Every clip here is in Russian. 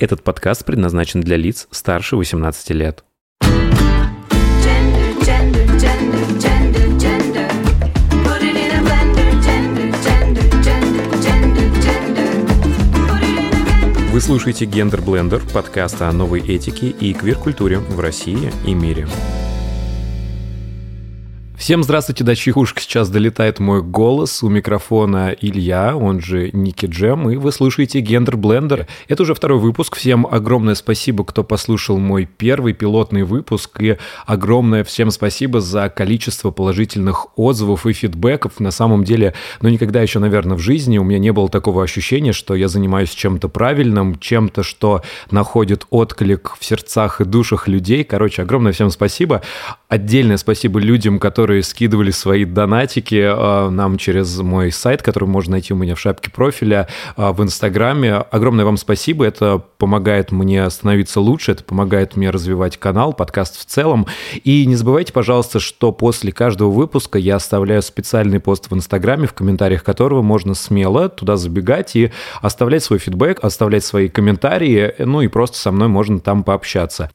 Этот подкаст предназначен для лиц старше 18 лет. Gender, gender, gender. Вы слушаете «Гендер Блендер» — подкаст о новой этике и квир-культуре в России и мире. Всем здравствуйте, до чьих ушек сейчас долетает мой голос. У микрофона Илья, он же Ники Джем, и вы слушаете «Гендер Блендер». Это уже второй выпуск. Всем огромное спасибо, кто послушал мой первый пилотный выпуск, и огромное всем спасибо за количество положительных отзывов и фидбэков. На самом деле, ну никогда еще, наверное, в жизни у меня не было такого ощущения, что я занимаюсь чем-то правильным, чем-то, что находит отклик в сердцах и душах людей. Короче, огромное всем спасибо. Отдельное спасибо людям, которые скидывали свои донатики э, нам через мой сайт, который можно найти у меня в шапке профиля э, в Инстаграме. Огромное вам спасибо. Это помогает мне становиться лучше, это помогает мне развивать канал, подкаст в целом. И не забывайте, пожалуйста, что после каждого выпуска я оставляю специальный пост в Инстаграме, в комментариях которого можно смело туда забегать и оставлять свой фидбэк, оставлять свои комментарии, ну и просто со мной можно там пообщаться.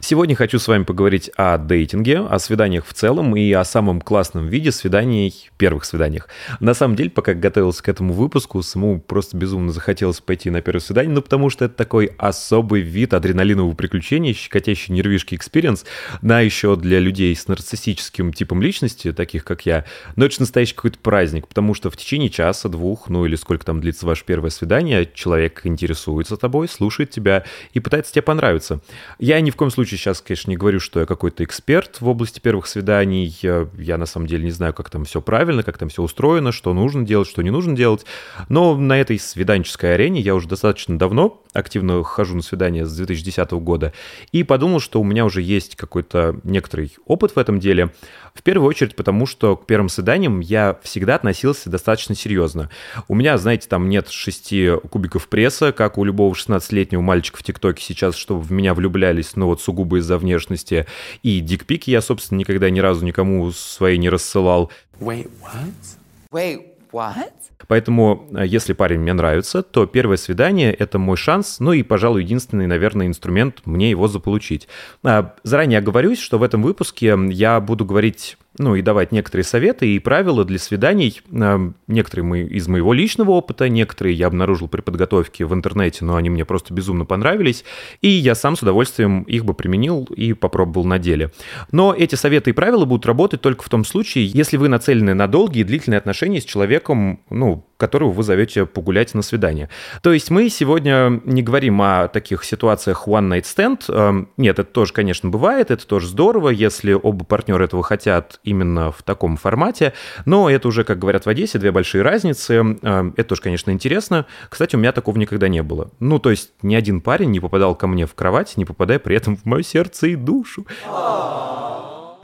Сегодня хочу с вами поговорить о дейтинге, о свиданиях в целом и о самом классном виде свиданий, первых свиданиях. На самом деле, пока готовился к этому выпуску, самому просто безумно захотелось пойти на первое свидание, ну потому что это такой особый вид адреналинового приключения, щекотящий нервишки experience, на еще для людей с нарциссическим типом личности, таких как я, но это же настоящий какой-то праздник, потому что в течение часа, двух, ну или сколько там длится ваше первое свидание, человек интересуется тобой, слушает тебя и пытается тебе понравиться. Я ни в коем случае сейчас, конечно, не говорю, что я какой-то эксперт в области первых свиданий. Я, я на самом деле не знаю, как там все правильно, как там все устроено, что нужно делать, что не нужно делать. Но на этой свиданческой арене я уже достаточно давно активно хожу на свидания с 2010 года и подумал, что у меня уже есть какой-то некоторый опыт в этом деле. В первую очередь потому, что к первым свиданиям я всегда относился достаточно серьезно. У меня, знаете, там нет шести кубиков пресса, как у любого 16-летнего мальчика в ТикТоке сейчас, чтобы в меня влюблялись, но вот сугубо из-за внешности. И дикпики я, собственно, никогда ни разу никому свои не рассылал. Wait, what? Wait, what? Поэтому, э, если парень мне нравится, то первое свидание — это мой шанс, ну и, пожалуй, единственный, наверное, инструмент мне его заполучить. А, Заранее оговорюсь, что в этом выпуске я буду говорить ну и давать некоторые советы и правила для свиданий. А, Некоторые мы из моего личного опыта, некоторые я обнаружил при подготовке в интернете, но они мне просто безумно понравились, и я сам с удовольствием их бы применил и попробовал на деле. Но эти советы и правила будут работать только в том случае, если вы нацелены на долгие и длительные отношения с человеком, ну, которого вы зовете погулять на свидание. То есть мы сегодня не говорим о таких ситуациях one night stand. Эм, Нет, это тоже, конечно, бывает, это тоже здорово, если оба партнера этого хотят именно в таком формате, но это уже, как говорят в Одессе, две большие разницы. Эм, Это тоже, конечно, интересно. Кстати, у меня такого никогда не было. Ну, то есть ни один парень не попадал ко мне в кровать, не попадая при этом в мое сердце и душу.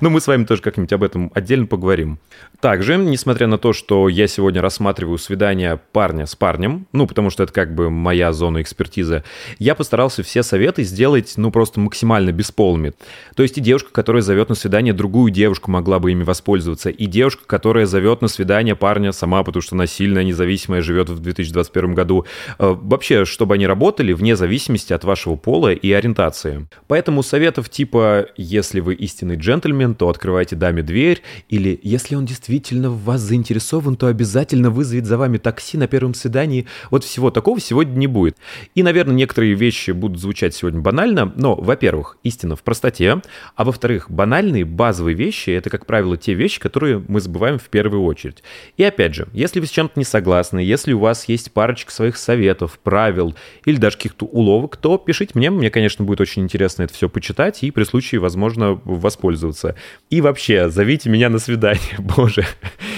Но мы с вами тоже как-нибудь об этом отдельно поговорим. Также, несмотря на то, что я сегодня рассматриваю свидание парня с парнем, ну, потому что это как бы моя зона экспертизы, я постарался все советы сделать, ну, просто максимально бесполыми. То есть и девушка, которая зовет на свидание другую девушку, могла бы ими воспользоваться, и девушка, которая зовет на свидание парня сама, потому что она сильная, независимая, живет в 2021 году. Э, Вообще, чтобы они работали вне зависимости от вашего пола и ориентации. Поэтому советов типа «если вы истинный джентльмен, то открывайте даме дверь», или «если он действительно в вас заинтересован, то обязательно вызовет за вами такси на первом свидании». Вот всего такого сегодня не будет. И, наверное, некоторые вещи будут звучать сегодня банально, но, во-первых, истина в простоте, а во-вторых, банальные базовые вещи — это, как правило, те вещи, которые мы забываем в первую очередь. И опять же, если вы с чем-то не согласны, если у вас есть парочка своих советов, правил или даже каких-то уловок, то пишите мне, мне, конечно, будет очень интересно это все почитать и при случае, возможно, воспользоваться. И вообще, зовите меня на свидание, боже.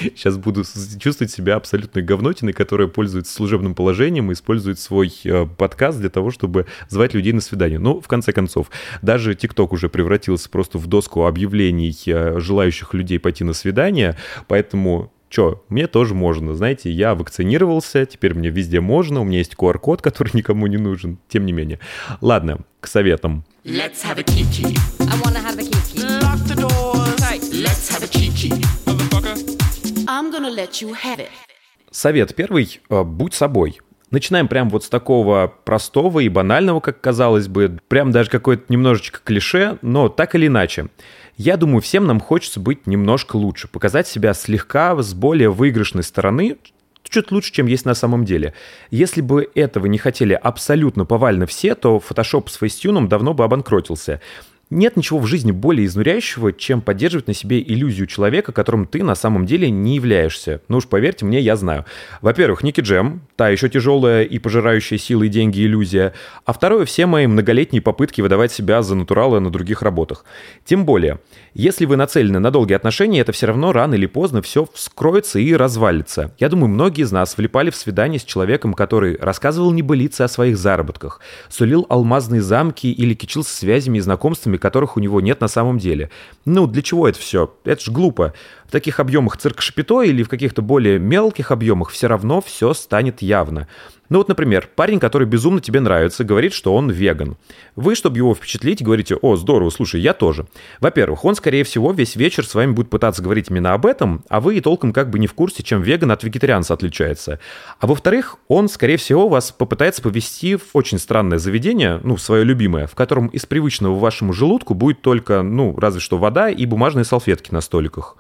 Сейчас буду чувствовать себя абсолютной говнотиной, которая пользуется служебным положением и использует свой э, подкаст для того, чтобы звать людей на свидание. Ну, в конце концов, даже ТикТок уже превратился просто в доску объявлений э, желающих людей пойти на свидание, поэтому Че, мне тоже можно, знаете, я вакцинировался, теперь мне везде можно, у меня есть QR-код, который никому не нужен, тем не менее. Ладно, к советам. Let's have a the doors. Let's have a kiki. I'm gonna let you have it. Совет первый – будь собой. Начинаем прям вот с такого простого и банального, как казалось бы, прям даже какое-то немножечко клише, но так или иначе. Я думаю, всем нам хочется быть немножко лучше, показать себя слегка с более выигрышной стороны, чуть лучше, чем есть на самом деле. Если бы этого не хотели абсолютно повально все, то Photoshop с фейстюном давно бы обанкротился. Нет ничего в жизни более изнуряющего, чем поддерживать на себе иллюзию человека, которым ты на самом деле не являешься. Ну уж поверьте мне, я знаю. Во-первых, Ники Джем, та еще тяжелая и пожирающая силы и деньги иллюзия. А второе, все мои многолетние попытки выдавать себя за натурала на других работах. Тем более, если вы нацелены на долгие отношения, это все равно рано или поздно все вскроется и развалится. Я думаю, многие из нас влипали в свидание с человеком, который рассказывал небылицы о своих заработках, сулил алмазные замки или кичился связями и знакомствами, которых у него нет на самом деле. Ну, для чего это все? Это ж глупо. В таких объемах цирка Шапито или в каких-то более мелких объемах все равно все станет явно. Ну вот, например, парень, который безумно тебе нравится, говорит, что он веган. Вы, чтобы его впечатлить, говорите, о, здорово, слушай, я тоже. Во-первых, он, скорее всего, весь вечер с вами будет пытаться говорить именно об этом, а вы и толком как бы не в курсе, чем веган от вегетарианца отличается. А во-вторых, он, скорее всего, вас попытается повести в очень странное заведение, ну, свое любимое, в котором из привычного вашему желудку будет только, ну, разве что вода и бумажные салфетки на столиках.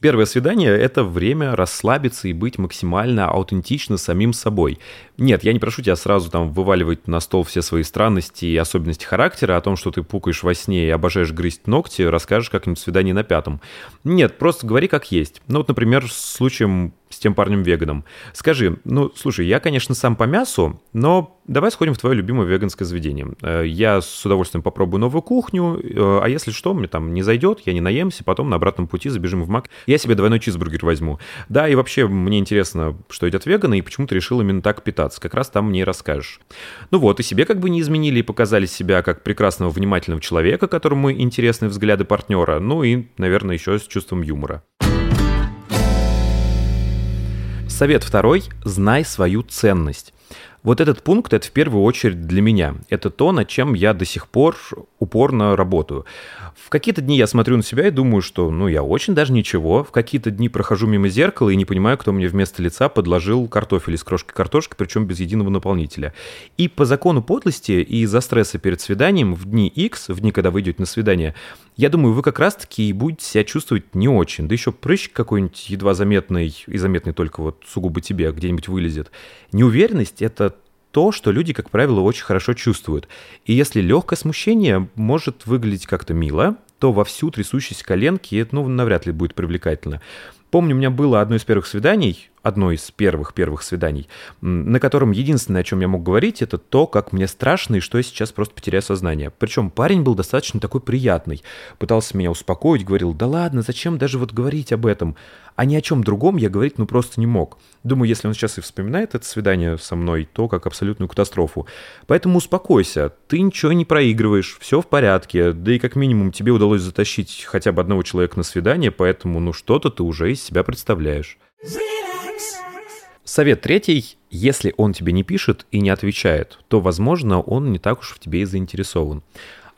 Первое свидание — это время расслабиться и быть максимально аутентично самим собой. Нет, я не прошу тебя сразу там вываливать на стол все свои странности и особенности характера, о том, что ты пукаешь во сне и обожаешь грызть ногти, расскажешь как-нибудь в свидании на пятом. Нет, просто говори как есть. Ну вот, например, с случаем с тем парнем-веганом. Скажи, ну, слушай, я, конечно, сам по мясу, но давай сходим в твое любимое веганское заведение. Э, Я с удовольствием попробую новую кухню, э, а если что, мне там не зайдет, я не наемся, потом на обратном пути забежим в Мак, я себе двойной чизбургер возьму. Да, и вообще мне интересно, что едят веганы и почему ты решил именно так питаться. Как раз там мне и расскажешь. Ну вот, и себе как бы не изменили и показали себя как прекрасного, внимательного человека, которому интересны взгляды партнера, ну и, наверное, еще с чувством юмора. Совет второй – знай свою ценность. Вот этот пункт – это в первую очередь для меня. Это то, над чем я до сих пор упорно работаю. В какие-то дни я смотрю на себя и думаю, что ну я очень даже ничего. В какие-то дни прохожу мимо зеркала и не понимаю, кто мне вместо лица подложил картофель из крошки картошки, причем без единого наполнителя. И по закону подлости и из-за стресса перед свиданием в дни X, в дни, когда вы идете на свидание, я думаю, вы как раз-таки и будете себя чувствовать не очень. Да еще прыщ какой-нибудь едва заметный и заметный только вот сугубо тебе где-нибудь вылезет. Неуверенность — это то, что люди, как правило, очень хорошо чувствуют. И если легкое смущение может выглядеть как-то мило, то во всю трясущиеся коленки это, ну, навряд ли будет привлекательно. Помню, у меня было одно из первых свиданий, одно из первых-первых свиданий, на котором единственное, о чем я мог говорить, это то, как мне страшно и что я сейчас просто потеряю сознание. Причем парень был достаточно такой приятный. Пытался меня успокоить, говорил, да ладно, зачем даже вот говорить об этом? А ни о чем другом я говорить ну просто не мог. Думаю, если он сейчас и вспоминает это свидание со мной, то как абсолютную катастрофу. Поэтому успокойся, ты ничего не проигрываешь, все в порядке, да и как минимум тебе удалось затащить хотя бы одного человека на свидание, поэтому ну что-то ты уже из себя представляешь. Совет третий. Если он тебе не пишет и не отвечает, то, возможно, он не так уж в тебе и заинтересован.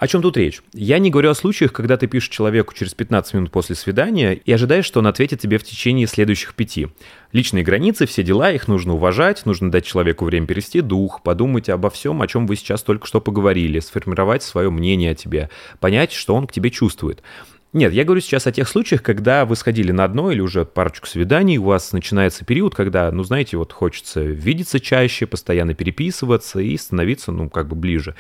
О чем тут речь? Я не говорю о случаях, когда ты пишешь человеку через 15 минут после свидания и ожидаешь, что он ответит тебе в течение следующих пяти. Личные границы, все дела, их нужно уважать, нужно дать человеку время перевести дух, подумать обо всем, о чем вы сейчас только что поговорили, сформировать свое мнение о тебе, понять, что он к тебе чувствует. Нет, я говорю сейчас о тех случаях, когда вы сходили на одно или уже парочку свиданий, у вас начинается период, когда, ну, знаете, вот хочется видеться чаще, постоянно переписываться и становиться, ну, как бы ближе.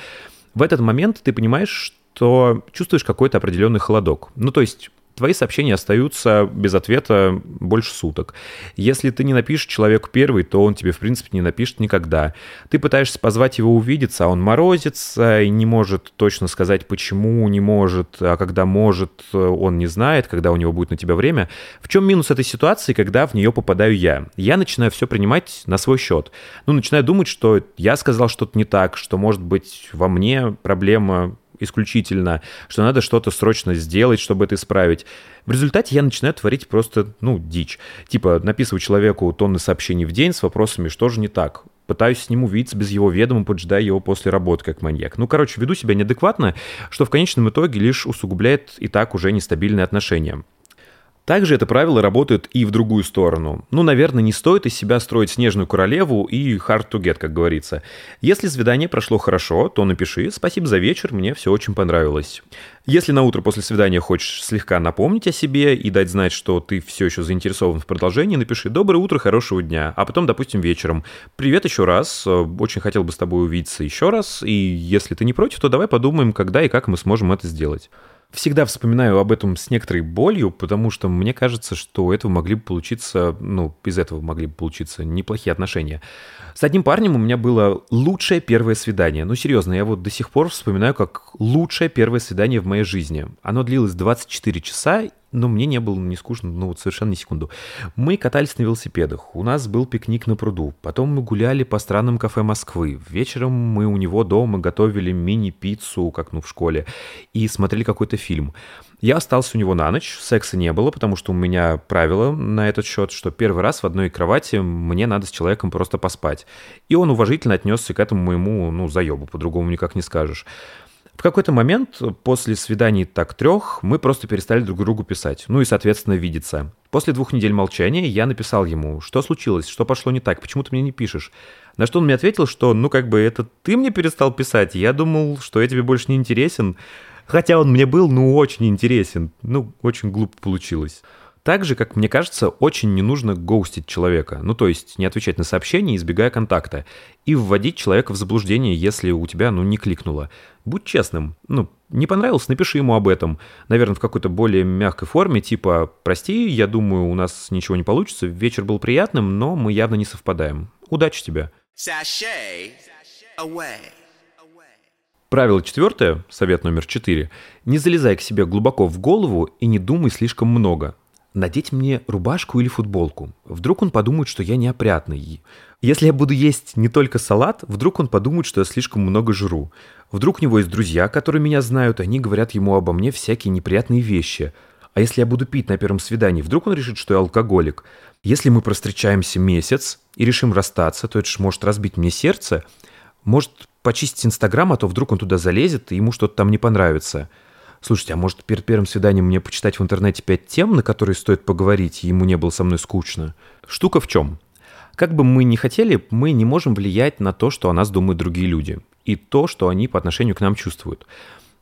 В этот момент ты понимаешь, что чувствуешь какой-то определенный холодок. Ну, то есть твои сообщения остаются без ответа больше суток. Если ты не напишешь человеку первый, то он тебе, в принципе, не напишет никогда. Ты пытаешься позвать его увидеться, а он морозится и не может точно сказать, почему не может, а когда может, он не знает, когда у него будет на тебя время. В чем минус этой ситуации, когда в нее попадаю я? Я начинаю все принимать на свой счет. Ну, начинаю думать, что я сказал что-то не так, что, может быть, во мне проблема исключительно, что надо что-то срочно сделать, чтобы это исправить. В результате я начинаю творить просто, ну, дичь. Типа, написываю человеку тонны сообщений в день с вопросами, что же не так. Пытаюсь с ним увидеться без его ведома, поджидая его после работы как маньяк. Ну, короче, веду себя неадекватно, что в конечном итоге лишь усугубляет и так уже нестабильные отношения. Также это правило работает и в другую сторону. Ну, наверное, не стоит из себя строить снежную королеву и hard to get, как говорится. Если свидание прошло хорошо, то напиши «Спасибо за вечер, мне все очень понравилось». Если на утро после свидания хочешь слегка напомнить о себе и дать знать, что ты все еще заинтересован в продолжении, напиши «Доброе утро, хорошего дня», а потом, допустим, вечером «Привет еще раз, э, очень хотел бы с тобой увидеться еще раз, и если ты не против, то давай подумаем, когда и как мы сможем это сделать». Всегда вспоминаю об этом с некоторой болью, потому что мне кажется, что у этого могли бы получиться, ну, из этого могли бы получиться неплохие отношения. С одним парнем у меня было лучшее первое свидание. Ну, серьезно, я вот до сих пор вспоминаю как лучшее первое свидание в моей жизни. Оно длилось 24 часа, но мне не было не скучно, ну, вот совершенно ни секунду. Мы катались на велосипедах, у нас был пикник на пруду, потом мы гуляли по странным кафе Москвы. Вечером мы у него дома готовили мини-пиццу, как ну в школе, и смотрели какой-то фильм. Я остался у него на ночь, секса не было, потому что у меня правило на этот счет, что первый раз в одной кровати мне надо с человеком просто поспать. И он уважительно отнесся к этому моему, ну, заебу, по-другому никак не скажешь. В какой-то момент после свиданий так трех мы просто перестали друг другу писать, ну и, соответственно, видеться. После двух недель молчания я написал ему, что случилось, что пошло не так, почему ты мне не пишешь. На что он мне ответил, что, ну, как бы, это ты мне перестал писать, я думал, что я тебе больше не интересен. Хотя он мне был, ну, очень интересен. Ну, очень глупо получилось. Также, как мне кажется, очень не нужно гоустить человека. Ну, то есть не отвечать на сообщения, избегая контакта. И вводить человека в заблуждение, если у тебя, ну, не кликнуло. Будь честным. Ну, не понравилось, напиши ему об этом. Наверное, в какой-то более мягкой форме, типа «Прости, я думаю, у нас ничего не получится, вечер был приятным, но мы явно не совпадаем. Удачи тебе». Правило четвертое, совет номер четыре. Не залезай к себе глубоко в голову и не думай слишком много. Надеть мне рубашку или футболку. Вдруг он подумает, что я неопрятный. Если я буду есть не только салат, вдруг он подумает, что я слишком много жру. Вдруг у него есть друзья, которые меня знают, они говорят ему обо мне всякие неприятные вещи. А если я буду пить на первом свидании, вдруг он решит, что я алкоголик. Если мы простречаемся месяц и решим расстаться, то это же может разбить мне сердце. Может почистить Инстаграм, а то вдруг он туда залезет, и ему что-то там не понравится. Слушайте, а может перед первым свиданием мне почитать в интернете пять тем, на которые стоит поговорить, и ему не было со мной скучно? Штука в чем? Как бы мы ни хотели, мы не можем влиять на то, что о нас думают другие люди, и то, что они по отношению к нам чувствуют.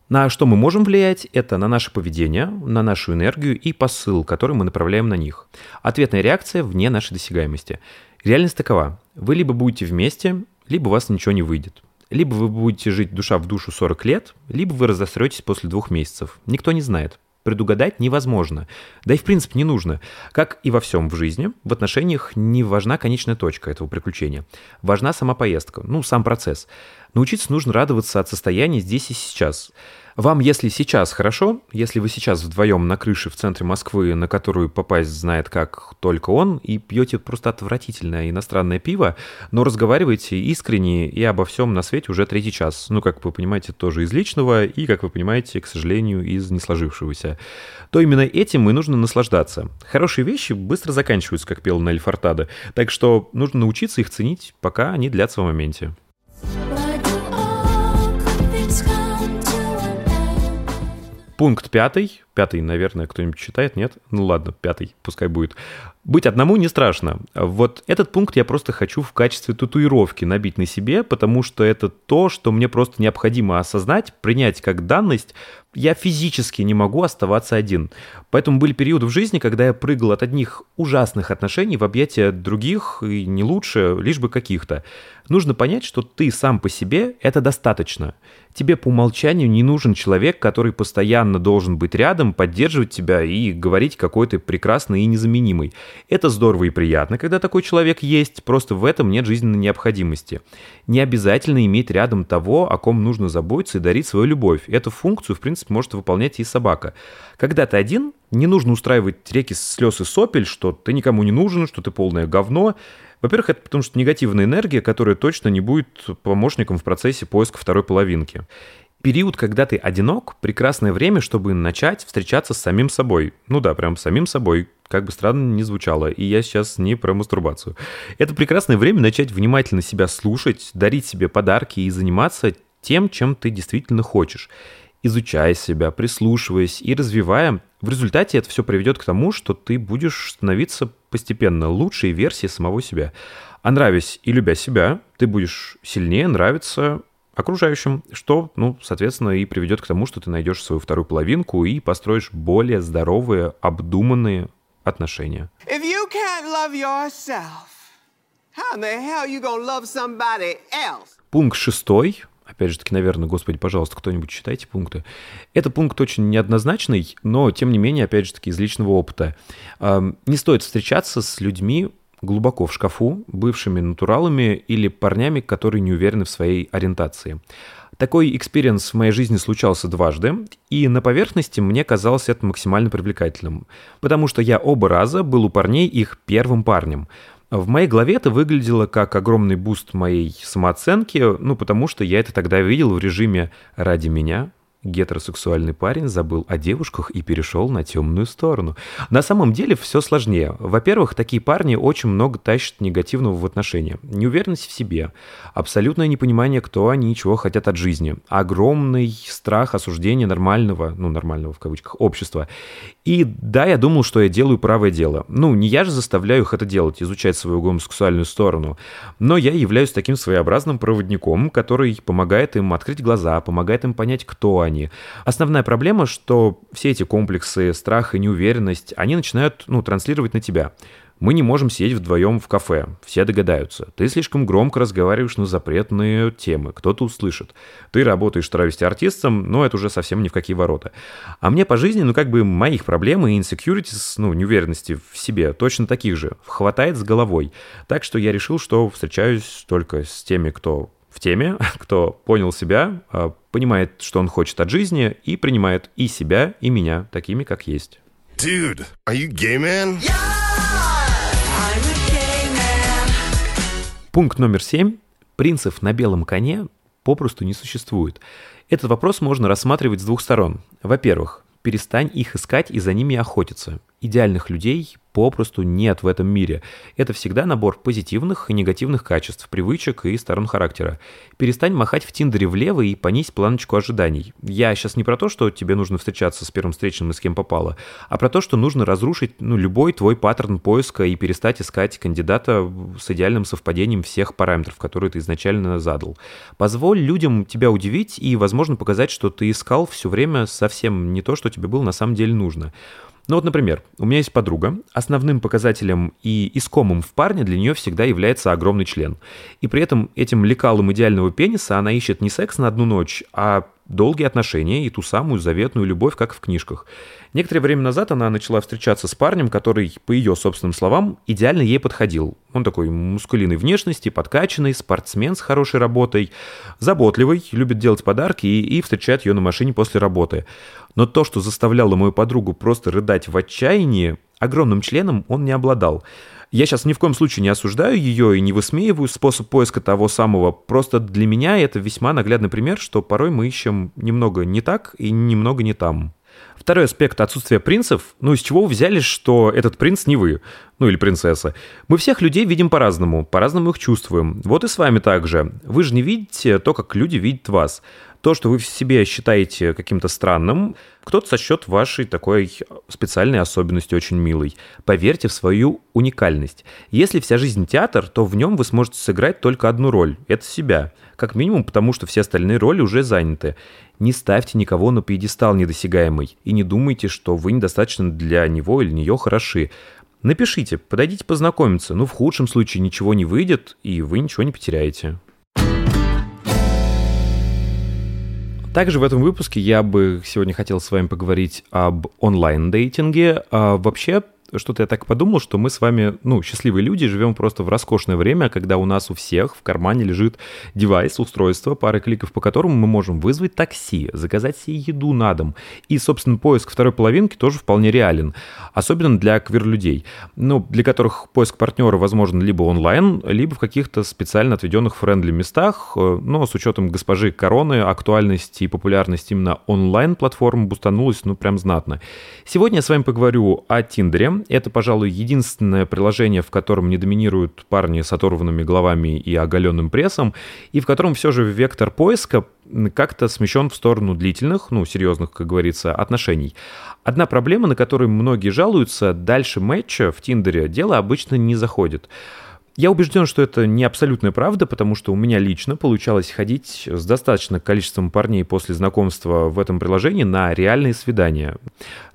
На что мы можем влиять, это на наше поведение, на нашу энергию и посыл, который мы направляем на них. Ответная реакция вне нашей досягаемости. Реальность такова. Вы либо будете вместе, либо у вас ничего не выйдет. Либо вы будете жить душа в душу 40 лет, либо вы разостретесь после двух месяцев. Никто не знает. Предугадать невозможно. Да и в принципе не нужно. Как и во всем в жизни, в отношениях не важна конечная точка этого приключения. Важна сама поездка, ну, сам процесс. Научиться нужно радоваться от состояния здесь и сейчас. Вам, если сейчас хорошо, если вы сейчас вдвоем на крыше в центре Москвы, на которую попасть знает как только он, и пьете просто отвратительное иностранное пиво, но разговариваете искренне и обо всем на свете уже третий час. Ну, как вы понимаете, тоже из личного и, как вы понимаете, к сожалению, из несложившегося. То именно этим и нужно наслаждаться. Хорошие вещи быстро заканчиваются, как пел Нель Фортадо, так что нужно научиться их ценить, пока они длятся в моменте. Why Пункт пятый. Пятый, наверное, кто-нибудь читает, нет? Ну ладно, пятый, пускай будет. Быть одному не страшно. Вот этот пункт я просто хочу в качестве татуировки набить на себе, потому что это то, что мне просто необходимо осознать, принять как данность. Я физически не могу оставаться один. Поэтому были периоды в жизни, когда я прыгал от одних ужасных отношений в объятия других, и не лучше, лишь бы каких-то. Нужно понять, что ты сам по себе – это достаточно. Тебе по умолчанию не нужен человек, который постоянно должен быть рядом, поддерживать тебя и говорить, какой ты прекрасный и незаменимый. Это здорово и приятно, когда такой человек есть, просто в этом нет жизненной необходимости. Не обязательно иметь рядом того, о ком нужно заботиться и дарить свою любовь. Эту функцию, в принципе, может выполнять и собака. Когда ты один, не нужно устраивать реки слез и сопель, что ты никому не нужен, что ты полное говно. Во-первых, это потому что негативная энергия, которая точно не будет помощником в процессе поиска второй половинки. Период, когда ты одинок, прекрасное время, чтобы начать встречаться с самим собой. Ну да, прям с самим собой, как бы странно ни звучало, и я сейчас не про мастурбацию. Это прекрасное время начать внимательно себя слушать, дарить себе подарки и заниматься тем, чем ты действительно хочешь. Изучая себя, прислушиваясь и развивая В результате это все приведет к тому, что ты будешь становиться постепенно лучшей версией самого себя. А нравясь и любя себя, ты будешь сильнее нравиться окружающим, что, ну, соответственно, и приведет к тому, что ты найдешь свою вторую половинку и построишь более здоровые, обдуманные отношения. If you can't love yourself, how in the hell you gonna love somebody else? Пункт шестой, опять же таки, наверное, господи, пожалуйста, кто-нибудь читайте пункты. Это пункт очень неоднозначный, но, тем не менее, опять же таки, из личного опыта. Эм, Не стоит встречаться с людьми глубоко в шкафу, бывшими натуралами или парнями, которые не уверены в своей ориентации. Такой experience в моей жизни случался дважды, и на поверхности мне казалось это максимально привлекательным, потому что я оба раза был у парней их первым парнем. В моей голове это выглядело как огромный буст моей самооценки, ну потому что я это тогда видел в режиме «ради меня». Гетеросексуальный парень забыл о девушках и перешел на темную сторону. На самом деле все сложнее. Во-первых, такие парни очень много тащат негативного в отношения. Неуверенность в себе, абсолютное непонимание, кто они и чего хотят от жизни, огромный страх осуждения нормального, ну, нормального в кавычках, общества. И да, я думал, что я делаю правое дело. Ну, не я же заставляю их это делать, изучать свою гомосексуальную сторону. Но я являюсь таким своеобразным проводником, который помогает им открыть глаза, помогает им понять, кто они. Основная проблема, что все эти комплексы, страх и неуверенность, они начинают, ну, транслировать на тебя. Мы не можем сидеть вдвоем в кафе, все догадаются. Ты слишком громко разговариваешь на запретные темы, кто-то услышит. Ты работаешь травести-артистом, но это уже совсем ни в какие ворота. А мне по жизни, ну как бы моих проблем и insecurities, ну неуверенности в себе, точно таких же, хватает с головой. Так что я решил, что встречаюсь только с теми, кто в теме, кто понял себя, а, понимает, что он хочет от жизни и принимает и себя, и меня такими, как есть. Dude, are you gay, man? Пункт номер семь. Принцев на белом коне попросту не существует. Этот вопрос можно рассматривать с двух сторон. Во-первых, перестань их искать и за ними охотиться. Идеальных людей попросту нет в этом мире. Это всегда набор позитивных и негативных качеств, привычек и сторон характера. Перестань махать в Тиндере влево и понизь планочку ожиданий. Я сейчас не про то, что тебе нужно встречаться с первым встречным и с кем попало, а про то, что нужно разрушить ну, любой твой паттерн поиска и перестать искать кандидата с идеальным совпадением всех параметров, которые ты изначально задал. Позволь людям тебя удивить и, возможно, показать, что ты искал все время совсем не то, что тебе было на самом деле нужно. Ну вот, например, у меня есть подруга. Основным показателем и искомым в парне для нее всегда является огромный член. И при этом этим лекалом идеального пениса она ищет не секс на одну ночь, а долгие отношения и ту самую заветную любовь, как в книжках. Некоторое время назад она начала встречаться с парнем, который, по ее собственным словам, идеально ей подходил. Он такой мускулиной внешности, подкачанный, спортсмен с хорошей работой, заботливый, любит делать подарки и, и встречает ее на машине после работы. Но то, что заставляло мою подругу просто рыдать в отчаянии, огромным членом он не обладал. Я сейчас ни в коем случае не осуждаю ее и не высмеиваю способ поиска того самого. Просто для меня это весьма наглядный пример, что порой мы ищем немного не так и немного не там. Второй аспект отсутствия принцев, ну из чего вы взяли, что этот принц не вы, ну или принцесса. Мы всех людей видим по-разному, по-разному их чувствуем. Вот и с вами также. Вы же не видите то, как люди видят вас. То, что вы в себе считаете каким-то странным, кто-то сочтет вашей такой специальной особенностью очень милой. Поверьте в свою уникальность. Если вся жизнь театр, то в нем вы сможете сыграть только одну роль – это себя. Как минимум, потому что все остальные роли уже заняты. Не ставьте никого на пьедестал недосягаемый и не думайте, что вы недостаточно для него или нее хороши. Напишите, подойдите познакомиться, ну в худшем случае ничего не выйдет, и вы ничего не потеряете. Также в этом выпуске я бы сегодня хотел с вами поговорить об онлайн-дейтинге. А вообще, что-то я так подумал, что мы с вами, ну, счастливые люди, живем просто в роскошное время, когда у нас у всех в кармане лежит девайс, устройство, пара кликов, по которому мы можем вызвать такси, заказать себе еду на дом. И, собственно, поиск второй половинки тоже вполне реален, особенно для квир-людей, ну, для которых поиск партнера возможен либо онлайн, либо в каких-то специально отведенных friendly местах, э, но с учетом госпожи Короны актуальность и популярность именно онлайн-платформ бустанулась, ну, прям знатно. Сегодня я с вами поговорю о Тиндере, это, пожалуй, единственное приложение, в котором не доминируют парни с оторванными головами и оголенным прессом, и в котором все же вектор поиска как-то смещен в сторону длительных, ну, серьезных, как говорится, отношений. Одна проблема, на которую многие жалуются, дальше матча в Тиндере дело обычно не заходит. Я убежден, что это не абсолютная правда, потому что у меня лично получалось ходить с достаточным количеством парней после знакомства в этом приложении на реальные свидания.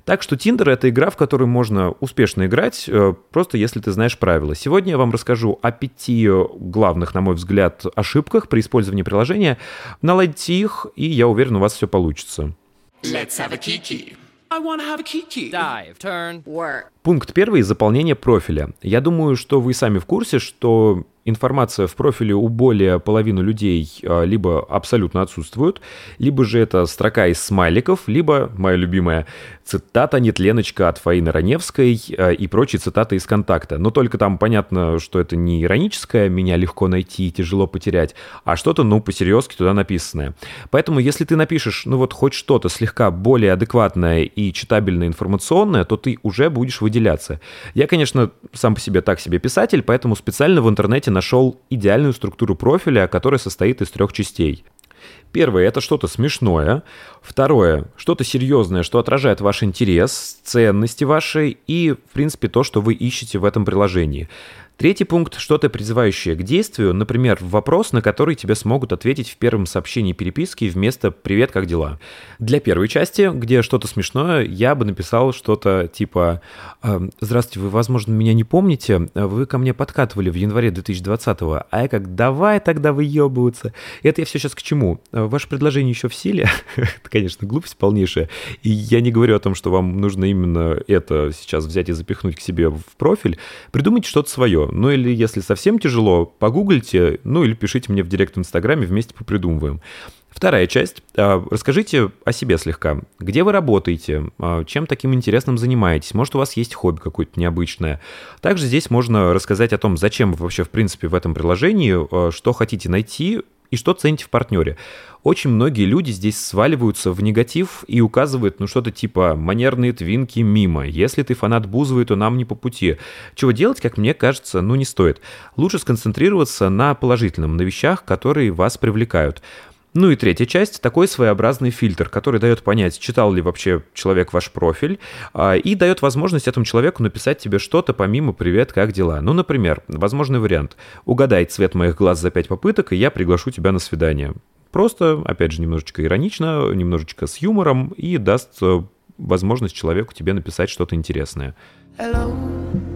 Так что Tinder — это игра, в которую можно успешно играть, э, просто если ты знаешь правила. Сегодня я вам расскажу о пяти главных, на мой взгляд, ошибках при использовании приложения. Наладьте их, и я уверен, у вас все получится. Let's have a kiki. I want to have a kiki. Dive, turn, Work. Пункт первый – заполнение профиля. Я думаю, что вы сами в курсе, что информация в профиле у более половины людей а, либо абсолютно отсутствует, либо же это строка из смайликов, либо, моя любимая, цитата «Нетленочка» от Фаины Раневской а, и прочие цитаты из контакта. Но только там понятно, что это не ироническое «меня легко найти и тяжело потерять», а что-то, ну, посерьезки туда написанное. Поэтому, если ты напишешь, ну, вот хоть что-то слегка более адекватное и читабельное информационное, то ты уже будешь выделяться. Я, конечно, сам по себе так себе писатель, поэтому специально в интернете нашел идеальную структуру профиля, которая состоит из трех частей. Первое – это что-то смешное. Второе – что-то серьезное, что отражает ваш интерес, ценности ваши и, в принципе, то, что вы ищете в этом приложении. Третий пункт – что-то призывающее к действию, например, вопрос, на который тебе смогут ответить в первом сообщении переписки вместо «Привет, как дела?». Для первой части, где что-то смешное, я бы написал что-то типа «Э, «Здравствуйте, вы, возможно, меня не помните, вы ко мне подкатывали в январе 2020-го, а я как «давай тогда выебываться». Это я все сейчас к чему? Э, Ваше предложение еще в силе? Это, конечно, глупость полнейшая. И я не говорю о том, что вам нужно именно это сейчас взять и запихнуть к себе в профиль. Придумайте что-то свое. Ну или если совсем тяжело, погуглите, ну или пишите мне в директ в Инстаграме, вместе попридумываем. Вторая часть. А, Расскажите о себе слегка. Где вы работаете? А, Чем таким интересным занимаетесь? Может, у вас есть хобби какое-то необычное? Также здесь можно рассказать о том, зачем вы вообще, в принципе, в этом приложении, а, что хотите найти и что цените в партнере. Очень многие люди здесь сваливаются в негатив и указывают, ну, что-то типа «манерные твинки мимо», «если ты фанат Бузовой, то нам не по пути». Чего делать, как мне кажется, ну, не стоит. Лучше сконцентрироваться на положительном, на вещах, которые вас привлекают. Ну и третья часть – такой своеобразный фильтр, который дает понять, читал ли вообще человек ваш профиль, а, и дает возможность этому человеку написать тебе что-то помимо «Привет, как дела?». Ну, например, возможный вариант – угадай цвет моих глаз за пять попыток, и я приглашу тебя на свидание. Просто, опять же, немножечко иронично, немножечко с юмором, и даст э, возможность человеку тебе написать что-то интересное. Hello.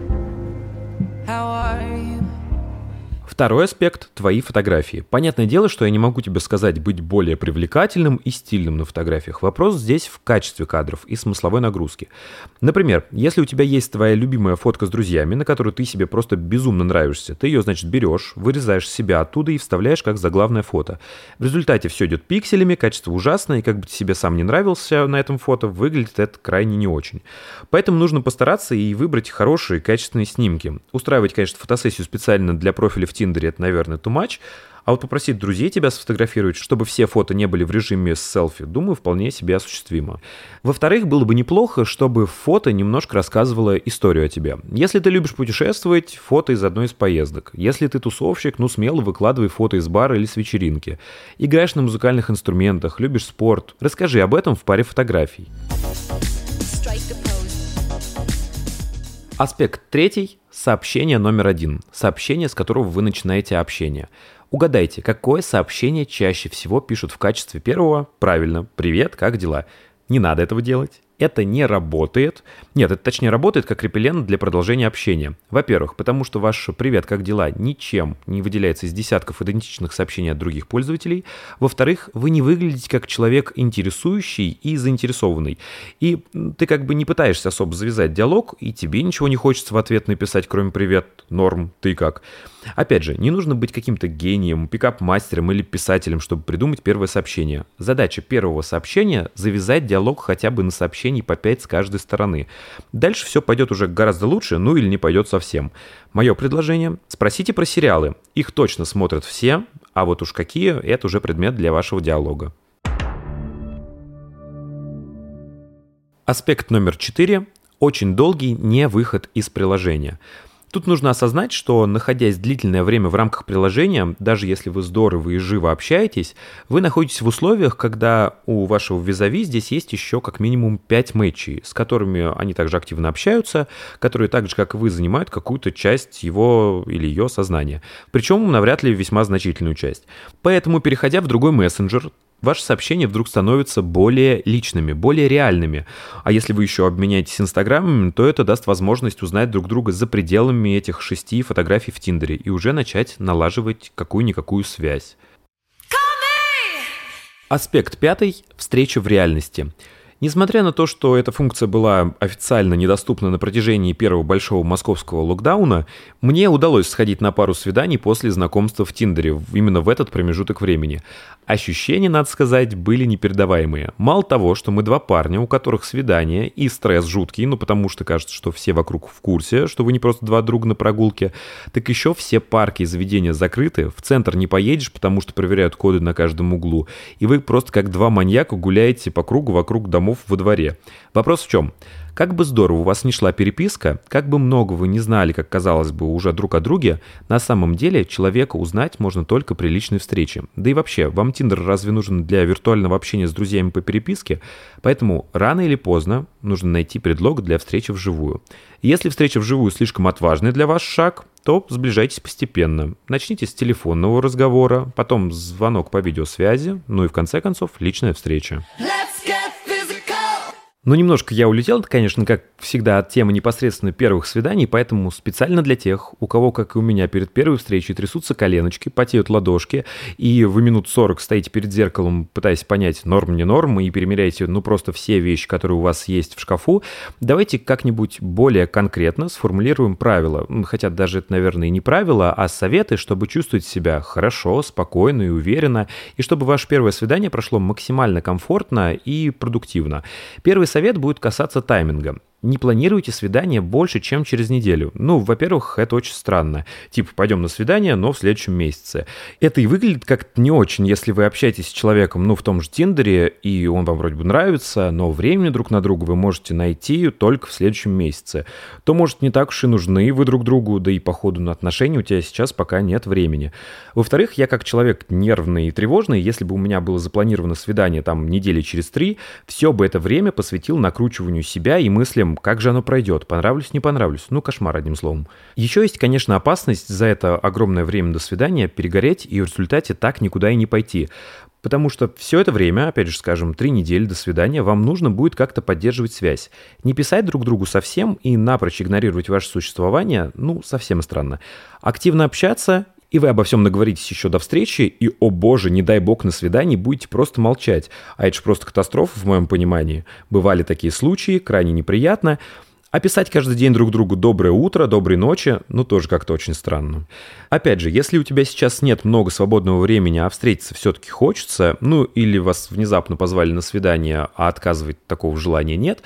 Второй аспект – твои фотографии. Понятное дело, что я не могу тебе сказать быть более привлекательным и стильным на фотографиях. Вопрос здесь в качестве кадров и смысловой нагрузки. Например, если у тебя есть твоя любимая фотка с друзьями, на которую ты себе просто безумно нравишься, ты ее, значит, берешь, вырезаешь себя оттуда и вставляешь как заглавное фото. В результате все идет пикселями, качество ужасное, и как бы ты себе сам не нравился на этом фото, выглядит это крайне не очень. Поэтому нужно постараться и выбрать хорошие, качественные снимки. Устраивать, конечно, фотосессию специально для профиля в Тиндере, это, наверное, too much, а вот попросить друзей тебя сфотографировать, чтобы все фото не были в режиме селфи, думаю, вполне себе осуществимо. Во-вторых, было бы неплохо, чтобы фото немножко рассказывало историю о тебе. Если ты любишь путешествовать, фото из одной из поездок. Если ты тусовщик, ну смело выкладывай фото из бара или с вечеринки. Играешь на музыкальных инструментах, любишь спорт. Расскажи об этом в паре фотографий. Аспект третий – сообщение номер один. Сообщение, с которого вы начинаете общение. Угадайте, какое сообщение чаще всего пишут в качестве первого? Правильно, привет, как дела? Не надо этого делать. Это не работает. Нет, это точнее работает как репеллент для продолжения общения. Во-первых, потому что ваш «привет, как дела» ничем не выделяется из десятков идентичных сообщений от других пользователей. Во-вторых, вы не выглядите как человек интересующий и заинтересованный. И ты как бы не пытаешься особо завязать диалог, и тебе ничего не хочется в ответ написать, кроме «привет, норм, ты как?». Опять же, не нужно быть каким-то гением, пикап-мастером или писателем, чтобы придумать первое сообщение. Задача первого сообщения – завязать диалог хотя бы на сообщении по 5 с каждой стороны. Дальше все пойдет уже гораздо лучше, ну или не пойдет совсем. Мое предложение – спросите про сериалы. Их точно смотрят все, а вот уж какие – это уже предмет для вашего диалога. Аспект номер четыре – очень долгий не выход из приложения. Тут нужно осознать, что находясь длительное время в рамках приложения, даже если вы здорово и живо общаетесь, вы находитесь в условиях, когда у вашего визави здесь есть еще как минимум 5 матчей, с которыми они также активно общаются, которые так же, как и вы, занимают какую-то часть его или ее сознания. Причем навряд ли весьма значительную часть. Поэтому, переходя в другой мессенджер, ваши сообщения вдруг становятся более личными, более реальными. А если вы еще обменяетесь инстаграмами, то это даст возможность узнать друг друга за пределами этих шести фотографий в Тиндере и уже начать налаживать какую-никакую связь. Аспект пятый – встреча в реальности. Несмотря на то, что эта функция была официально недоступна на протяжении первого большого московского локдауна, мне удалось сходить на пару свиданий после знакомства в Тиндере именно в этот промежуток времени. Ощущения, надо сказать, были непередаваемые. Мало того, что мы два парня, у которых свидание и стресс жуткий, ну потому что кажется, что все вокруг в курсе, что вы не просто два друга на прогулке, так еще все парки и заведения закрыты, в центр не поедешь, потому что проверяют коды на каждом углу, и вы просто как два маньяка гуляете по кругу вокруг домов во дворе. Вопрос в чем? Как бы здорово у вас ни шла переписка, как бы много вы не знали, как казалось бы, уже друг о друге, на самом деле человека узнать можно только при личной встрече. Да и вообще, вам Тиндер разве нужен для виртуального общения с друзьями по переписке? Поэтому рано или поздно нужно найти предлог для встречи вживую. Если встреча вживую слишком отважный для вас шаг, то сближайтесь постепенно. Начните с телефонного разговора, потом звонок по видеосвязи, ну и в конце концов личная встреча. Ну, немножко я улетел, конечно, как всегда, от темы непосредственно первых свиданий, поэтому специально для тех, у кого, как и у меня, перед первой встречей трясутся коленочки, потеют ладошки, и вы минут 40 стоите перед зеркалом, пытаясь понять, норм, не норм, и перемеряете, ну, просто все вещи, которые у вас есть в шкафу, давайте как-нибудь более конкретно сформулируем правила. М, Хотя даже это, наверное, не правила, а советы, чтобы чувствовать себя хорошо, спокойно и уверенно, и чтобы ваше первое свидание прошло максимально комфортно и продуктивно. Первый совет будет касаться тайминга. Не планируйте свидание больше, чем через неделю. Ну, во-первых, это очень странно. Типа, пойдем на свидание, но в следующем месяце. Это и выглядит как-то не очень, если вы общаетесь с человеком, ну, в том же Тиндере, и он вам вроде бы нравится, но времени друг на друга вы можете найти только в следующем месяце. То, может, не так уж и нужны вы друг другу, да и по ходу на отношения у тебя сейчас пока нет времени. Во-вторых, я как человек нервный и тревожный, если бы у меня было запланировано свидание там недели через три, все бы это время посвятил накручиванию себя и мыслям, как же оно пройдет, понравлюсь, не понравлюсь. Ну, кошмар, одним словом. Еще есть, конечно, опасность за это огромное время до свидания перегореть и в результате так никуда и не пойти. Потому что все это время, опять же скажем, три недели до свидания, вам нужно будет как-то поддерживать связь. Не писать друг другу совсем и напрочь игнорировать ваше существование, ну, совсем странно. Активно общаться и вы обо всем наговоритесь еще до встречи, и, о боже, не дай бог на свидании будете просто молчать. А это же просто катастрофа в моем понимании. Бывали такие случаи, крайне неприятно. А писать каждый день друг другу «доброе утро», «доброй ночи» ну тоже как-то очень странно. Опять же, если у тебя сейчас нет много свободного времени, а встретиться все-таки хочется, ну или вас внезапно позвали на свидание, а отказывать такого желания нет,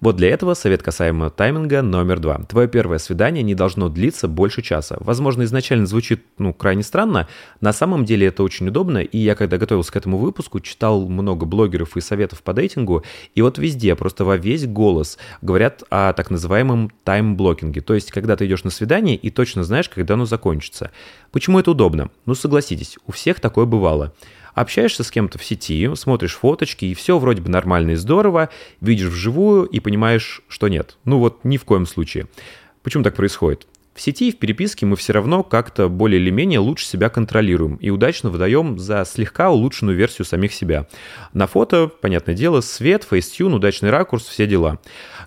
вот для этого совет касаемо тайминга номер два. Твое первое свидание не должно длиться больше часа. Возможно, изначально звучит, ну, крайне странно. На самом деле это очень удобно, и я, когда готовился к этому выпуску, читал много блогеров и советов по дейтингу, и вот везде, просто во весь голос говорят о так называемом тайм-блокинге. То есть, когда ты идешь на свидание и точно знаешь, когда оно закончится. Почему это удобно? Ну, согласитесь, у всех такое бывало. Общаешься с кем-то в сети, смотришь фоточки, и все вроде бы нормально и здорово, видишь вживую и понимаешь, что нет. Ну вот ни в коем случае. Почему так происходит? В сети и в переписке мы все равно как-то более или менее лучше себя контролируем и удачно выдаем за слегка улучшенную версию самих себя. На фото, понятное дело, свет, фейстюн, удачный ракурс, все дела.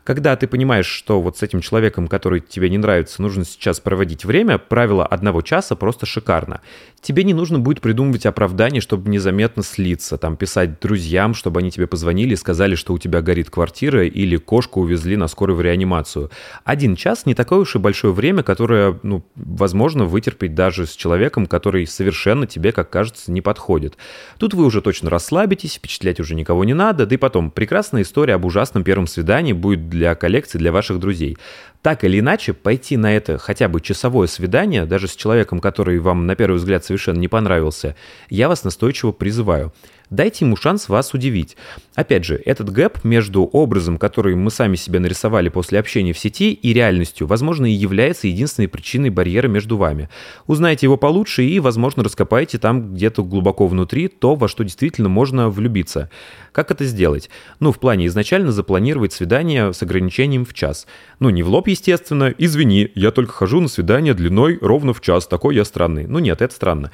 Когда ты понимаешь, что вот с этим человеком, который тебе не нравится, нужно сейчас проводить время, правило одного часа просто шикарно. Тебе не нужно будет придумывать оправдание, чтобы незаметно слиться, там писать друзьям, чтобы они тебе позвонили и сказали, что у тебя горит квартира или кошку увезли на скорую в реанимацию. Один час не такое уж и большое время, которое, ну, возможно, вытерпеть даже с человеком, который совершенно тебе, как кажется, не подходит. Тут вы уже точно расслабитесь, впечатлять уже никого не надо, да и потом, прекрасная история об ужасном первом свидании будет для коллекции, для ваших друзей. Так или иначе, пойти на это хотя бы часовое свидание, даже с человеком, который вам на первый взгляд совершенно не понравился, я вас настойчиво призываю. Дайте ему шанс вас удивить. Опять же, этот гэп между образом, который мы сами себе нарисовали после общения в сети, и реальностью, возможно, и является единственной причиной барьера между вами. Узнайте его получше и, возможно, раскопайте там где-то глубоко внутри то, во что действительно можно влюбиться. Как это сделать? Ну, в плане изначально запланировать свидание с ограничением в час. Ну, не в лоб, естественно. Извини, я только хожу на свидание длиной ровно в час, такой я странный. Ну нет, это странно.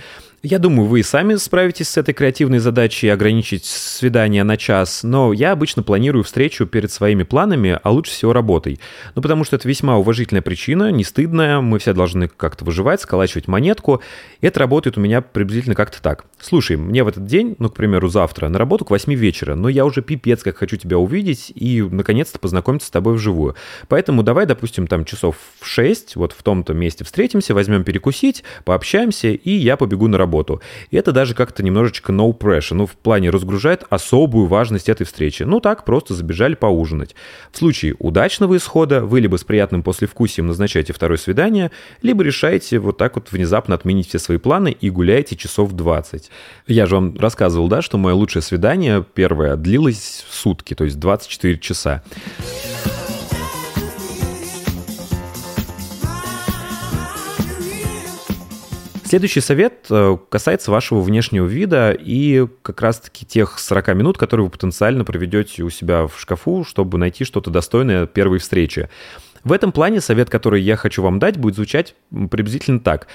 Я думаю, вы и сами справитесь с этой креативной задачей ограничить свидание на час, но я обычно планирую встречу перед своими планами, а лучше всего работой. Ну, потому что это весьма уважительная причина, не стыдная, мы все должны как-то выживать, сколачивать монетку. Это работает у меня приблизительно как-то так. Слушай, мне в этот день, ну, к примеру, завтра, на работу к 8 вечера, но я уже пипец как хочу тебя увидеть и, наконец-то, познакомиться с тобой вживую. Поэтому давай, допустим, там часов в 6, вот в том-то месте встретимся, возьмем перекусить, пообщаемся, и я побегу на работу. И это даже как-то немножечко no pressure, ну, в плане разгружает особую важность этой встречи. Ну, так, просто забежали поужинать. В случае удачного исхода вы либо с приятным послевкусием назначаете второе свидание, либо решаете вот так вот внезапно отменить все свои планы и гуляете часов 20. Я же вам рассказывал, да, что мое лучшее свидание первое длилось сутки, то есть 24 часа. Следующий совет э, касается вашего внешнего вида и как раз-таки тех 40 минут, которые вы потенциально проведете у себя в шкафу, чтобы найти что-то достойное первой встречи. В этом плане совет, который я хочу вам дать, будет звучать приблизительно так.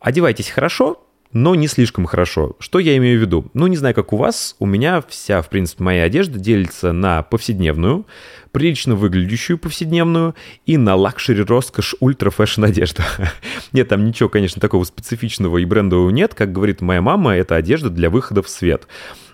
Одевайтесь хорошо, но не слишком хорошо. Что я имею в виду? Ну, не знаю, как у вас, у меня вся, в принципе, моя одежда делится на повседневную, прилично выглядящую повседневную и на luxury, роскошь, ультра fashion одежду. Нет, там ничего, конечно, такого специфичного и брендового нет. Как говорит моя мама, это одежда для выхода в свет.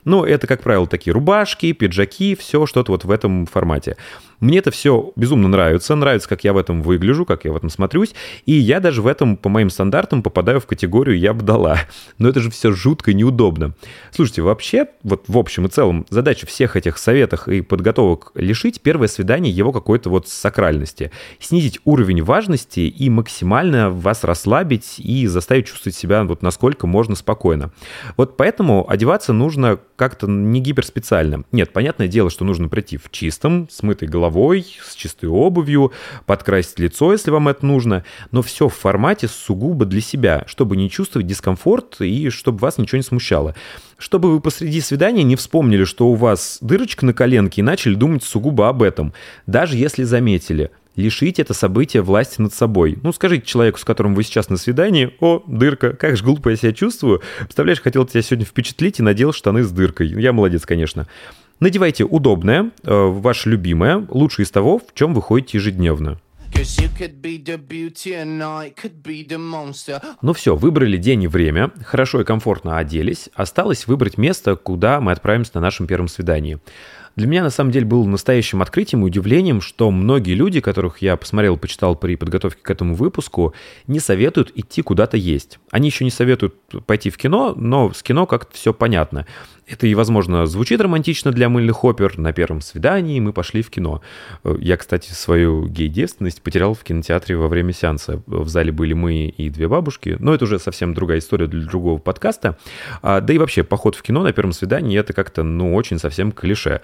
Но это, как правило, такие рубашки, пиджаки, все что-то вот в этом формате. Мне это все безумно нравится, нравится, как я в этом выгляжу, как я в этом смотрюсь, и я даже в этом, по моим стандартам, попадаю в категорию «я бы дала». Но это же все жутко неудобно. Слушайте, вообще, вот в общем и целом, задача всех этих советов и подготовок лишить первое свидание его какой-то вот сакральности, снизить уровень важности и максимально вас расслабить и заставить чувствовать себя вот насколько можно спокойно. Вот поэтому одеваться нужно как-то не гиперспециально. Нет, понятное дело, что нужно прийти в чистом, смытой головой, с чистой обувью, подкрасить лицо, если вам это нужно, но все в формате сугубо для себя, чтобы не чувствовать дискомфорт и чтобы вас ничего не смущало. Чтобы вы посреди свидания не вспомнили, что у вас дырочка на коленке и начали думать сугубо об этом, даже если заметили – Лишите это событие власти над собой. Ну, скажите человеку, с которым вы сейчас на свидании, о, дырка, как же глупо я себя чувствую. Представляешь, хотел тебя сегодня впечатлить и надел штаны с дыркой. Я молодец, конечно. Надевайте удобное, э, ваше любимое, лучше из того, в чем вы ходите ежедневно. Ну все, выбрали день и время, хорошо и комфортно оделись. Осталось выбрать место, куда мы отправимся на нашем первом свидании. Для меня на самом деле было настоящим открытием и удивлением, что многие люди, которых я посмотрел, почитал при подготовке к этому выпуску, не советуют идти куда-то есть. Они еще не советуют пойти в кино, но с кино как-то все понятно. Это и, возможно, звучит романтично для мыльных опер. На первом свидании мы пошли в кино. Я, кстати, свою гей-девственность потерял в кинотеатре во время сеанса. В зале были мы и две бабушки. Но это уже совсем другая история для другого подкаста. А, Да и вообще, поход в кино на первом свидании — это как-то, ну, очень совсем клише.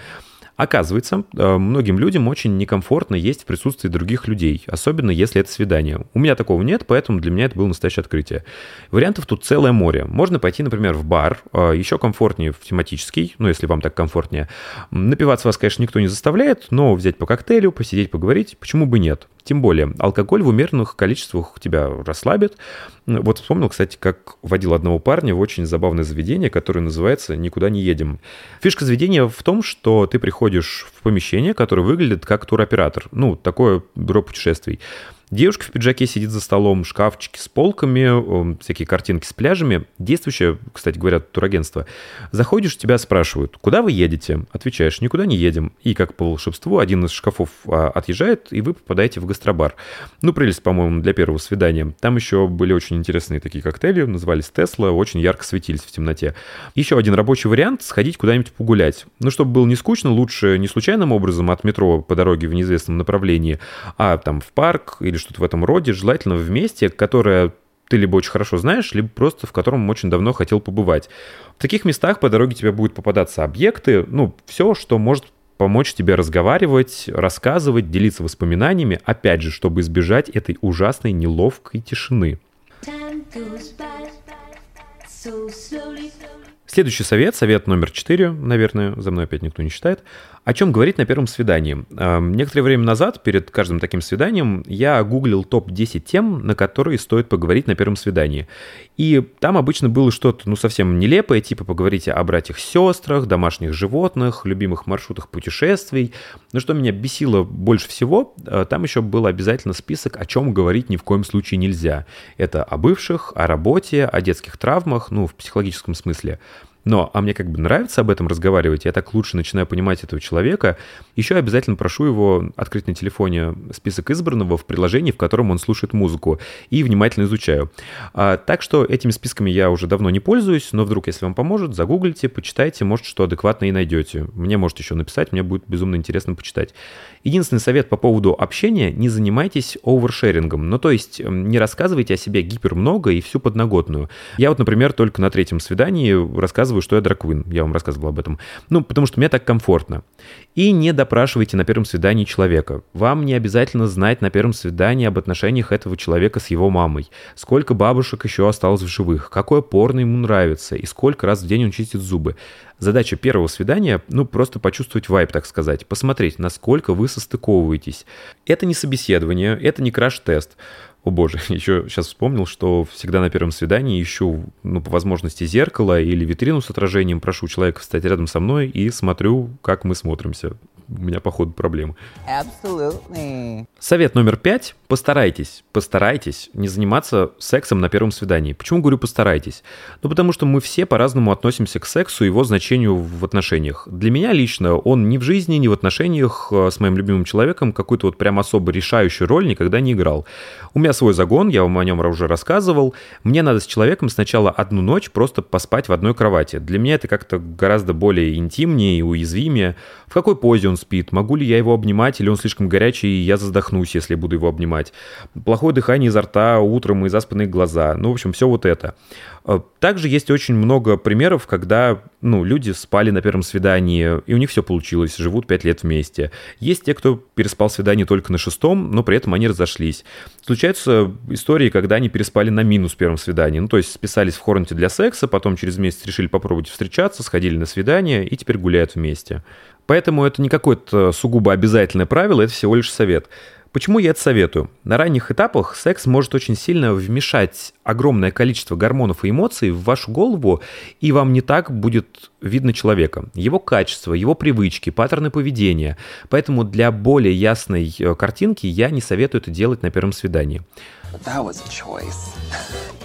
Оказывается, э, многим людям очень некомфортно есть в присутствии других людей, особенно если это свидание. У меня такого нет, поэтому для меня это было настоящее открытие. Вариантов тут целое море. Можно пойти, например, в бар, э, еще комфортнее в тематический, ну, если вам так комфортнее. Напиваться вас, конечно, никто не заставляет, но взять по коктейлю, посидеть, поговорить, почему бы нет? Тем более, алкоголь в умеренных количествах тебя расслабит. Вот вспомнил, кстати, как водил одного парня в очень забавное заведение, которое называется «Никуда не едем». Фишка заведения в том, что ты приходишь в помещение, которое выглядит как туроператор. Ну, такое бюро путешествий. Девушка в пиджаке сидит за столом, шкафчики с полками, э, всякие картинки с пляжами. Действующее, кстати говоря, турагентство. Заходишь, тебя спрашивают, куда вы едете? Отвечаешь, никуда не едем. И как по волшебству один из шкафов а, отъезжает, и вы попадаете в гастробар. Ну, прелесть, по-моему, для первого свидания. Там еще были очень интересные такие коктейли, назывались Тесла, очень ярко светились в темноте. Еще один рабочий вариант – сходить куда-нибудь погулять. Ну, чтобы было не скучно, лучше не случайным образом от метро по дороге в неизвестном направлении, а там в парк или что-то в этом роде, желательно в месте, которое ты либо очень хорошо знаешь, либо просто в котором очень давно хотел побывать. В таких местах по дороге тебе будут попадаться объекты, ну, все, что может помочь тебе разговаривать, рассказывать, делиться воспоминаниями, опять же, чтобы избежать этой ужасной неловкой тишины. Time goes by so slowly. Следующий совет, совет номер четыре, наверное, за мной опять никто не читает. О чем говорить на первом свидании? Эм, Некоторое время назад, перед каждым таким свиданием, я гуглил топ-10 тем, на которые стоит поговорить на первом свидании. И там обычно было что-то, ну, совсем нелепое, типа поговорите о братьях-сестрах, домашних животных, любимых маршрутах путешествий. Но что меня бесило больше всего, э, там еще был обязательно список, о чем говорить ни в коем случае нельзя. Это о бывших, о работе, о детских травмах, ну, в психологическом смысле. Но, а мне как бы нравится об этом разговаривать, я так лучше начинаю понимать этого человека. Еще обязательно прошу его открыть на телефоне список избранного в приложении, в котором он слушает музыку, и внимательно изучаю. А, так что этими списками я уже давно не пользуюсь, но вдруг, если вам поможет, загуглите, почитайте, может, что адекватно и найдете. Мне можете еще написать, мне будет безумно интересно почитать. Единственный совет по поводу общения – не занимайтесь овершерингом. Ну, то есть не рассказывайте о себе гипер много и всю подноготную. Я вот, например, только на третьем свидании рассказываю, что я драквин. Я вам рассказывал об этом. Ну, потому что мне так комфортно. И не допрашивайте на первом свидании человека. Вам не обязательно знать на первом свидании об отношениях этого человека с его мамой. Сколько бабушек еще осталось в живых, какое порно ему нравится и сколько раз в день он чистит зубы. Задача первого свидания, ну, просто почувствовать вайп, так сказать, посмотреть, насколько вы состыковываетесь. Это не собеседование, это не краш-тест. О боже, еще сейчас вспомнил, что всегда на первом свидании ищу, ну, по возможности, зеркало или витрину с отражением, прошу человека встать рядом со мной и смотрю, как мы смотримся. У меня, походу, проблемы. Absolutely. Совет номер пять. Постарайтесь, постарайтесь не заниматься сексом на первом свидании. Почему говорю постарайтесь? Ну, потому что мы все по-разному относимся к сексу и его значению в отношениях. Для меня лично он ни в жизни, ни в отношениях э, с моим любимым человеком какую-то вот прям особо решающую роль никогда не играл. У меня свой загон, я вам о нем уже рассказывал. Мне надо с человеком сначала одну ночь просто поспать в одной кровати. Для меня это как-то гораздо более интимнее и уязвимее. В какой позе он спит? Могу ли я его обнимать, или он слишком горячий, и я задохнусь, если буду его обнимать? Плохое дыхание изо рта утром и заспанные глаза. Ну, в общем, все вот это. Э, Также есть очень много примеров, когда ну, люди спали на первом свидании, и у них все получилось, живут пять лет вместе. Есть те, кто переспал свидание только на шестом, но при этом они разошлись. Случаются истории, когда они переспали на минус первом свидании. Ну, то есть списались в Хорнете для секса, потом через месяц решили попробовать встречаться, сходили на свидание и теперь гуляют вместе. Поэтому это не какое-то сугубо обязательное правило, это всего лишь совет. Почему я это советую? На ранних этапах секс может очень сильно вмешать огромное количество гормонов и эмоций в вашу голову, и вам не так будет видно человека, его качество, его привычки, паттерны поведения. Поэтому для более ясной э, картинки я не советую это делать на первом свидании.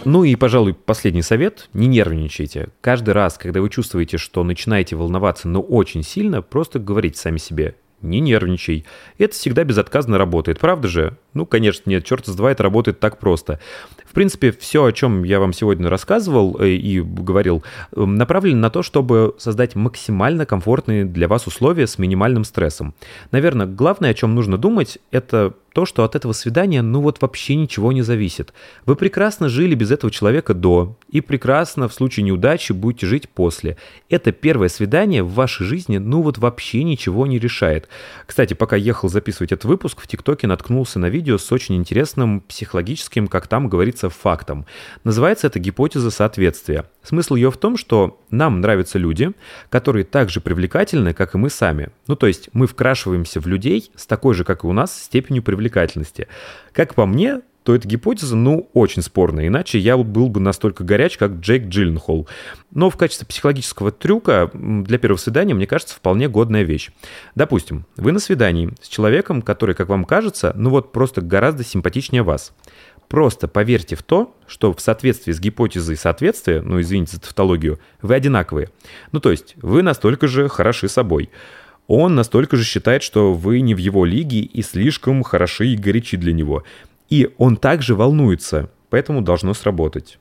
Ну и, пожалуй, последний совет. Не нервничайте. Каждый раз, когда вы чувствуете, что начинаете волноваться, но очень сильно, просто говорите сами себе не нервничай. Это всегда безотказно работает, правда же? Ну, конечно, нет, черт с два, это работает так просто. В принципе, все, о чем я вам сегодня рассказывал э, и говорил, э, направлено на то, чтобы создать максимально комфортные для вас условия с минимальным стрессом. Наверное, главное, о чем нужно думать, это то, что от этого свидания, ну вот вообще ничего не зависит. Вы прекрасно жили без этого человека до, и прекрасно в случае неудачи будете жить после. Это первое свидание в вашей жизни, ну вот вообще ничего не решает. Кстати, пока ехал записывать этот выпуск, в ТикТоке наткнулся на видео с очень интересным психологическим, как там говорится, фактом. Называется это гипотеза соответствия. Смысл ее в том, что нам нравятся люди, которые так же привлекательны, как и мы сами. Ну, то есть мы вкрашиваемся в людей с такой же, как и у нас, степенью привлекательности. Как по мне, то эта гипотеза, ну, очень спорная. Иначе я был бы настолько горяч, как Джейк Джилленхол. Но в качестве психологического трюка для первого свидания, мне кажется, вполне годная вещь. Допустим, вы на свидании с человеком, который, как вам кажется, ну вот просто гораздо симпатичнее вас. Просто поверьте в то, что в соответствии с гипотезой соответствия, ну извините за тавтологию, вы одинаковые. Ну то есть вы настолько же хороши собой. Он настолько же считает, что вы не в его лиге и слишком хороши и горячи для него. И он также волнуется, поэтому должно сработать.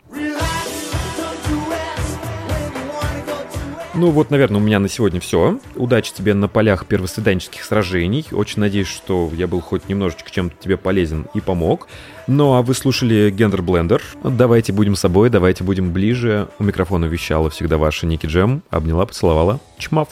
Ну вот, наверное, у меня на сегодня все. Удачи тебе на полях первосвиданческих сражений. Очень надеюсь, что я был хоть немножечко чем-то тебе полезен и помог. Ну а вы слушали Гендер Блендер. Давайте будем собой, давайте будем ближе. У микрофона вещала всегда ваша Ники Джем. Обняла, поцеловала. Чмав.